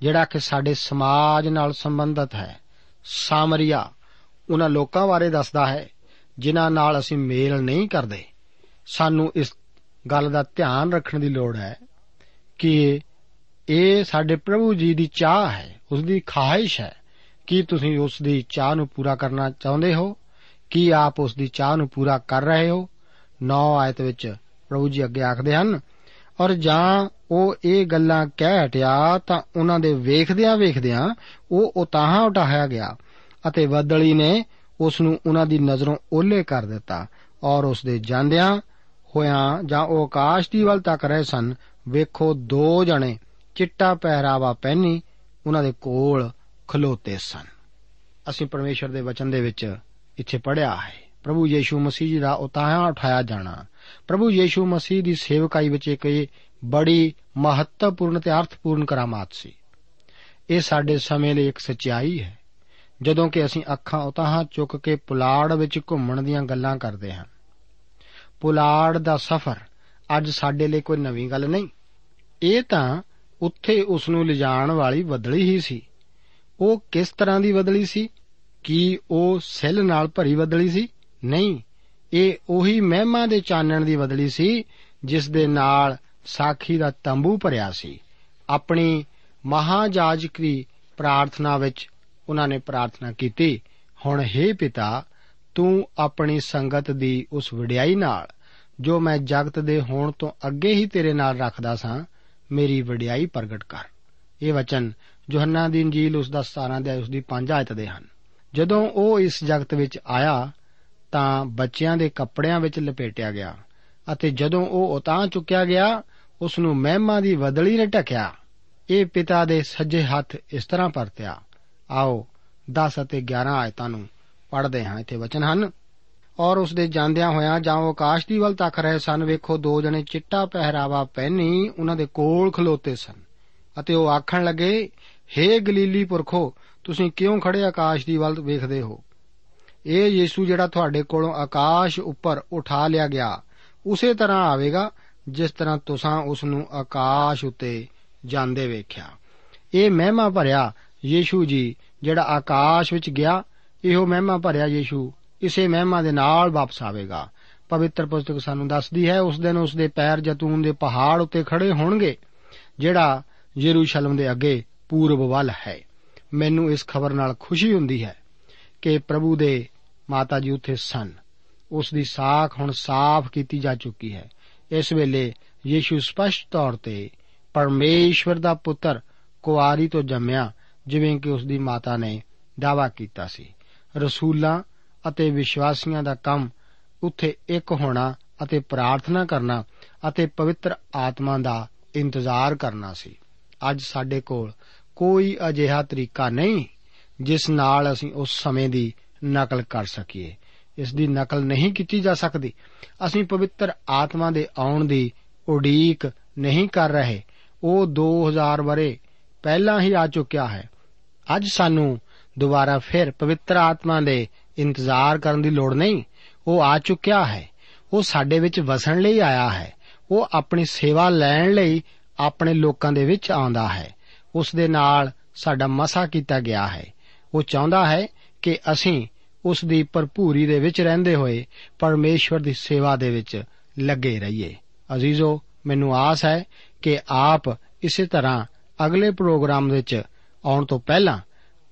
ਜਿਹੜਾ ਕਿ ਸਾਡੇ ਸਮਾਜ ਨਾਲ ਸੰਬੰਧਿਤ ਹੈ। ਸਾਮਰੀਆ, ਉਹਨਾਂ ਲੋਕਾਂ ਬਾਰੇ ਦੱਸਦਾ ਹੈ, ਜਿਨ੍ਹਾਂ ਨਾਲ ਅਸੀਂ ਮੇਲ ਨਹੀਂ ਕਰਦੇ। ਸਾਨੂੰ ਇਸ ਗੱਲ ਦਾ ਧਿਆਨ ਰੱਖਣ ਦੀ ਲੋੜ ਹੈ। ਕਿ ਇਹ ਸਾਡੇ ਪ੍ਰਭੂ ਜੀ ਦੀ ਚਾਹ ਹੈ, ਉਸ ਦੀ ਖਾਹਿਸ਼ ਹੈ। ਕਿ ਤੁਸੀਂ ਉਸ ਦੀ ਚਾਹ ਨੂੰ ਪੂਰਾ ਕਰਨਾ ਚਾਹੁੰਦੇ ਹੋ? ਕੀ ਆਪ ਉਸ ਦੀ ਚਾਹ ਨੂੰ ਪੂਰਾ ਕਰ ਰਹੇ ਹੋ? 9 ਆਇਤ ਵਿੱਚ ਪ੍ਰਭੂ ਜੀ ਅੱਗੇ ਆਖਦੇ ਹਨ, ਔਰ ਜਾਂ ਉਹ ਇਹ ਗੱਲਾਂ ਕਹਿ ਹਟਿਆ ਤਾਂ ਉਹਨਾਂ ਦੇ ਵੇਖਦਿਆਂ ਵੇਖਦਿਆਂ ਉਹ ਉਤਾਹਾਂ ਉਠਾਇਆ ਗਿਆ ਅਤੇ ਬੱਦਲੀ ਨੇ ਉਸ ਨੂੰ ਉਹਨਾਂ ਦੀ ਨਜ਼ਰੋਂ ਓਲੇ ਕਰ ਦਿੱਤਾ ਔਰ ਉਸ ਦੇ ਜਾਂਦਿਆਂ ਹੋਇਆਂ ਜਾਂ ਉਹ ਆਕਾਸ਼ ਦੀ ਵੱਲ ਤੱਕ ਰਹੇ ਸਨ ਵੇਖੋ ਦੋ ਜਣੇ ਚਿੱਟਾ ਪਹਿਰਾਵਾ ਪਹਿਨੀ ਉਹਨਾਂ ਦੇ ਕੋਲ ਖਲੋਤੇ ਸਨ। ਅਸੀਂ ਪਰਮੇਸ਼ਰ ਦੇ ਵਚਨ ਦੇ ਵਿੱਚ ਇੱਥੇ ਪੜਿਆ ਹੈ, ਪ੍ਰਭੂ ਯੀਸ਼ੂ ਮਸੀਹ ਜੀ ਦਾ ਉਤਾਹਾਂ ਉਠਾਇਆ ਜਾਣਾ। ਪ੍ਰਭੂ ਯੀਸ਼ੂ ਮਸੀਹ ਦੀ ਸੇਵਕਾਈ ਵਿੱਚ ਇੱਕ ਬੜੀ ਮਹੱਤਵਪੂਰਨ ਤੇ ਅਰਥਪੂਰਨ ਕਰਾਮਾਤ ਸੀ। ਇਹ ਸਾਡੇ ਸਮੇਂ ਲਈ ਇੱਕ ਸਚਾਈ ਹੈ। ਜਦੋਂ ਕਿ ਅਸੀਂ ਅੱਖਾਂ ਉਤਾਹਾਂ ਚੁੱਕ ਕੇ ਪੁਲਾੜ ਵਿੱਚ ਘੁੰਮਣ ਦੀਆਂ ਗੱਲਾਂ ਕਰਦੇ ਹਾਂ। ਪੁਲਾੜ ਦਾ ਸਫ਼ਰ ਅੱਜ ਸਾਡੇ ਲਈ ਕੋਈ ਨਵੀਂ ਗੱਲ ਨਹੀਂ। ਇਹ ਤਾਂ ਉੱਥੇ ਉਸ ਨੂੰ ਲਿਜਾਣ ਵਾਲੀ ਬਦਲੀ ਹੀ ਸੀ। ਉਹ ਕਿਸ ਤਰ੍ਹਾਂ ਦੀ ਬਦਲੀ ਸੀ? ਕੀ ਉਹ ਸੈੱਲ ਨਾਲ ਭਰੀ ਬਦਲੀ ਸੀ? ਨਹੀਂ, ਇਹ ਉਹੀ ਮਹਿਮਾ ਦੇ ਚਾਨਣ ਦੀ ਬਦਲੀ ਸੀ, ਜਿਸ ਦੇ ਨਾਲ ਸਾਖੀ ਦਾ ਤੰਬੂ ਭਰਿਆ ਸੀ। ਆਪਣੀ ਮਹਾਜਾਜਕੀ ਪ੍ਰਾਰਥਨਾ ਵਿੱਚ ਉਹਨਾਂ ਨੇ ਪ੍ਰਾਰਥਨਾ ਕੀਤੀ, ਹੁਣ हे ਪਿਤਾ, ਤੂੰ ਆਪਣੀ ਸੰਗਤ ਦੀ ਉਸ ਵਡਿਆਈ ਨਾਲ, ਜੋ ਮੈਂ ਜਗਤ ਦੇ ਹੋਣ ਤੋਂ ਅੱਗੇ ਹੀ ਤੇਰੇ ਨਾਲ ਰੱਖਦਾ ਸਾਂ ਮੇਰੀ ਵਡਿਆਈ ਪ੍ਰਗਟ ਕਰ। ਇਹ ਵਚਨ ਯੋਹੰਨਾ ਦੀ ਇੰਜੀਲ ਉਸ ਦਾ 17 ਦੇ ਉਸ ਦੀ 5 ਆਇਤ ਦੇ ਹਨ। ਜਦੋਂ ਉਹ ਇਸ ਜਗਤ ਵਿੱਚ ਆਇਆ, ਤਾਂ ਬੱਚਿਆਂ ਦੇ ਕੱਪੜਿਆਂ ਵਿੱਚ ਲਪੇਟਿਆ ਗਿਆ ਅਤੇ ਜਦੋਂ ਉਹ ਉਤਾਂ ਚੁੱਕਿਆ ਗਿਆ ਉਸ ਨੂੰ ਮਹਿਮਾ ਦੀ ਬਦਲੀ ਨੇ ਢਕਿਆ। ਇਹ ਪਿਤਾ ਦੇ ਸੱਜੇ ਹੱਥ ਇਸ ਤਰ੍ਹਾਂ ਪਰਤਿਆ। ਆਓ 10 ਅਤੇ 11 ਆਇਤਾਂ ਨੂੰ ਪੜ੍ਹਦੇ ਹਾਂ। ਇੱਥੇ ਵਚਨ ਹਨ ਔਰ ਉਸ ਦੇ ਜਾਂਦਿਆਂ ਹੋਇਆਂ ਜਾਂ ਉਹ ਆਕਾਸ਼ ਦੀ ਵੱਲ ਤੱਕ ਰਹੇ ਸਨ, ਵੇਖੋ ਦੋ ਜਣੇ ਚਿੱਟਾ ਪਹਿਰਾਵਾ ਪਹਿਨੀ ਉਹਨਾਂ ਦੇ ਕੋਲ ਖਲੋਤੇ ਸਨ ਅਤੇ ਉਹ ਆਖਣ ਲੱਗੇ, ਹੇ ਗਲੀਲੀ ਪੁਰਖੋ, ਤੁਸੀਂ ਕਿਉਂ ਖੜੇ ਆਕਾਸ਼ ਦੀ ਵੱਲ ਵੇਖਦੇ ਹੋ? ਇਹ ਯੀਸ਼ੂ ਜਿਹੜਾ ਤੁਹਾਡੇ ਕੋਲੋਂ ਆਕਾਸ਼ ਉੱਪਰ ਉਠਾ ਲਿਆ ਗਿਆ, ਉਸੇ ਤਰ੍ਹਾਂ ਆਵੇਗਾ ਜਿਸ ਤਰ੍ਹਾਂ ਤੁਸੀਂ ਉਸ ਨੂੰ ਆਕਾਸ਼ ਉੱਤੇ ਜਾਂਦੇ ਵੇਖਿਆ। ਇਹ ਮਹਿਮਾ ਭਰਿਆ ਯੀਸ਼ੂ ਜੀ ਜਿਹੜਾ ਆਕਾਸ਼ ਵਿੱਚ ਗਿਆ, ਇਹੋ ਮਹਿਮਾ ਭਰਿਆ ਯੀਸ਼ੂ ਇਸੇ ਮਹਿਮਾ ਦੇ ਨਾਲ ਵਾਪਸ ਆਵੇਗਾ। ਪਵਿੱਤਰ ਪੁਸਤਕ ਸਾਨੂੰ ਦੱਸਦੀ ਹੈ, ਉਸ ਦਿਨ ਉਸ ਦੇ ਪੈਰ ਜਤੂਨ ਦੇ ਪਹਾੜ ਉੱਤੇ ਖੜੇ ਹੋਣਗੇ, ਜਿਹੜਾ ਯਰੂਸ਼ਲਮ ਦੇ ਅੱਗੇ ਪੂਰਬ ਵੱਲ ਹੈ। ਮੈਨੂੰ ਇਸ ਖਬਰ ਨਾਲ ਖੁਸ਼ੀ ਹੁੰਦੀ ਹੈ ਕਿ ਪ੍ਰਭੂ ਦੇ ਮਾਤਾ ਜੀ ਉੱਥੇ ਸਨ। ਉਸ ਦੀ ਸਾਖ ਹੁਣ ਸਾਫ਼ ਕੀਤੀ ਜਾ ਚੁੱਕੀ ਹੈ। ਇਸ ਵੇਲੇ ਯੀਸ਼ੂ ਸਪਸ਼ਟ ਤੌਰ ਤੇ ਪਰਮੇਸ਼ਵਰ ਦਾ ਪੁੱਤਰ ਕੁਆਰੀ ਤੋਂ ਜੰਮਿਆ, ਜਿਵੇਂ ਕਿ ਉਸ ਦੀ ਮਾਤਾ ਨੇ ਦਾਵਾ ਕੀਤਾ ਸੀ। ਰਸੂਲਾਂ ਅਤੇ ਵਿਸ਼ਵਾਸੀਆਂ ਦਾ ਕੰਮ ਉੱਥੇ ਇੱਕ ਹੋਣਾ ਅਤੇ ਪ੍ਰਾਰਥਨਾ ਕਰਨਾ ਅਤੇ ਪਵਿੱਤਰ ਆਤਮਾ ਦਾ ਇੰਤਜ਼ਾਰ ਕਰਨਾ ਸੀ। ਅੱਜ ਸਾਡੇ ਕੋਲ ਕੋਈ ਅਜਿਹਾ ਤਰੀਕਾ ਨਹੀਂ ਜਿਸ ਨਾਲ ਅਸੀਂ ਉਸ ਸਮੇਂ ਦੀ ਨਕਲ ਕਰ ਸਕੀਏ। ਇਸ ਦੀ ਨਕਲ ਨਹੀਂ ਕੀਤੀ ਜਾ ਸਕਦੀ। ਅਸੀਂ ਪਵਿੱਤਰ ਆਤਮਾ ਦੇ ਆਉਣ ਦੀ ਉਡੀਕ ਨਹੀਂ ਕਰ ਰਹੇ। ਉਹ 2000 ਬਰੇ ਪਹਿਲਾਂ ਹੀ ਆ ਚੁੱਕਿਆ ਹੈ। ਅੱਜ ਸਾਨੂੰ ਦੁਬਾਰਾ ਫਿਰ ਪਵਿੱਤਰ ਆਤਮਾ ਦੇ ਇੰਤਜ਼ਾਰ ਕਰਨ ਦੀ ਲੋੜ ਨਹੀਂ। ਉਹ ਆ ਚੁੱਕਿਆ ਹੈ। ਉਹ ਸਾਡੇ ਵਿੱਚ ਵਸਣ ਲਈ ਆਇਆ ਹੈ। ਉਹ ਆਪਣੀ ਸੇਵਾ ਲੈਣ ਲਈ ਆਪਣੇ ਲੋਕਾਂ ਦੇ ਵਿੱਚ ਆਉਂਦਾ ਹੈ। ਉਸ ਦੇ ਨਾਲ ਸਾਡਾ ਮਸਾ ਕੀਤਾ ਗਿਆ ਹੈ। ਉਹ ਚਾਹੁੰਦਾ ਹੈ ਕਿ ਅਸੀਂ ਉਸ ਦੀ ਭਰਪੂਰੀ ਦੇ ਵਿੱਚ ਰਹਿੰਦੇ ਹੋਏ ਪਰਮੇਸ਼ਵਰ ਦੀ ਸੇਵਾ ਦੇ ਵਿੱਚ ਲੱਗੇ ਰਹੀਏ। ਅਜ਼ੀਜ਼ੋ, ਮੈਨੂੰ ਆਸ ਹੈ ਕਿ ਆਪ ਇਸੇ ਤਰ੍ਹਾਂ ਅਗਲੇ ਪ੍ਰੋਗਰਾਮ ਵਿੱਚ ਆਉਣ ਤੋਂ ਪਹਿਲਾਂ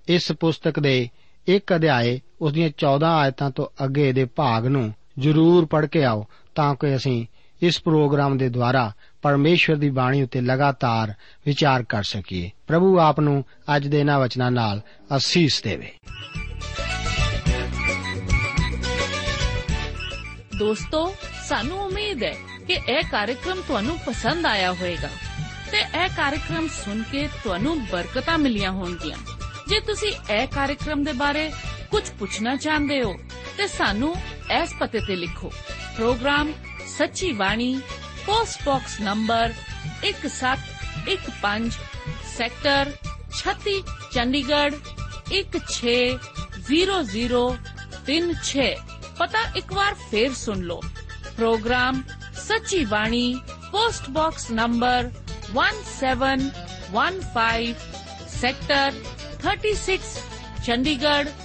ਇਸ ਪੁਸਤਕ ਦੇ ਇੱਕ ਅਧਿਆਏ ਉਸ ਦੀਆਂ 14 ਆਇਤਾਂ ਤੋਂ ਅੱਗੇ ਦੇ ਭਾਗ ਨੂੰ ਜ਼ਰੂਰ ਪੜ੍ਹ ਕੇ ਆਓ, ਤਾਂ ਕਿ ਅਸੀਂ ਇਸ ਪ੍ਰੋਗਰਾਮ ਦੇ ਦੁਆਰਾ ਪਰਮੇਸ਼ਵਰ ਦੀ ਬਾਣੀ ਉੱਤੇ ਲਗਾਤਾਰ ਵਿਚਾਰ ਕਰ ਸਕੀਏ। ਪ੍ਰਭੂ ਆਪ ਨੂੰ ਅੱਜ ਦੇ ਇਹਨਾਂ ਵਚਨਾਂ ਨਾਲ ਅਸੀਸ ਦੇਵੇ। ਦੋਸਤੋ, ਸਾਨੂੰ ਉਮੀਦ ਹੈ ਕਿ ਇਹ ਕਾਰਜਕ੍ਰਮ ਤੁਹਾਨੂੰ ਪਸੰਦ ਆਇਆ ਹੋਵੇਗਾ ਤੇ ਇਹ ਕਾਰਜਕ੍ਰਮ ਸੁਣ ਕੇ ਤੁਹਾਨੂੰ ਬਰਕਤਾਂ ਮਿਲੀਆਂ ਹੋਣਗੀਆਂ। ਜੇ ਤੁਸੀਂ ਇਹ ਕਾਰਜਕ੍ਰਮ ਦੇ ਬਾਰੇ ਕੁਝ ਪੁੱਛਣਾ ਚਾਹੁੰਦੇ ਹੋ ਤੇ ਸਾਨੂੰ ਇਸ ਪਤੇ ਤੇ ਲਿਖੋ program Sachi Bani post box number 1715 sector 36 Chandigarh 160036 ਪਤਾ ਇੱਕ ਵਾਰ ਫੇਰ ਸੁਣ ਲਓ program Sachi Bani post box number 1715 sector 36 Chandigarh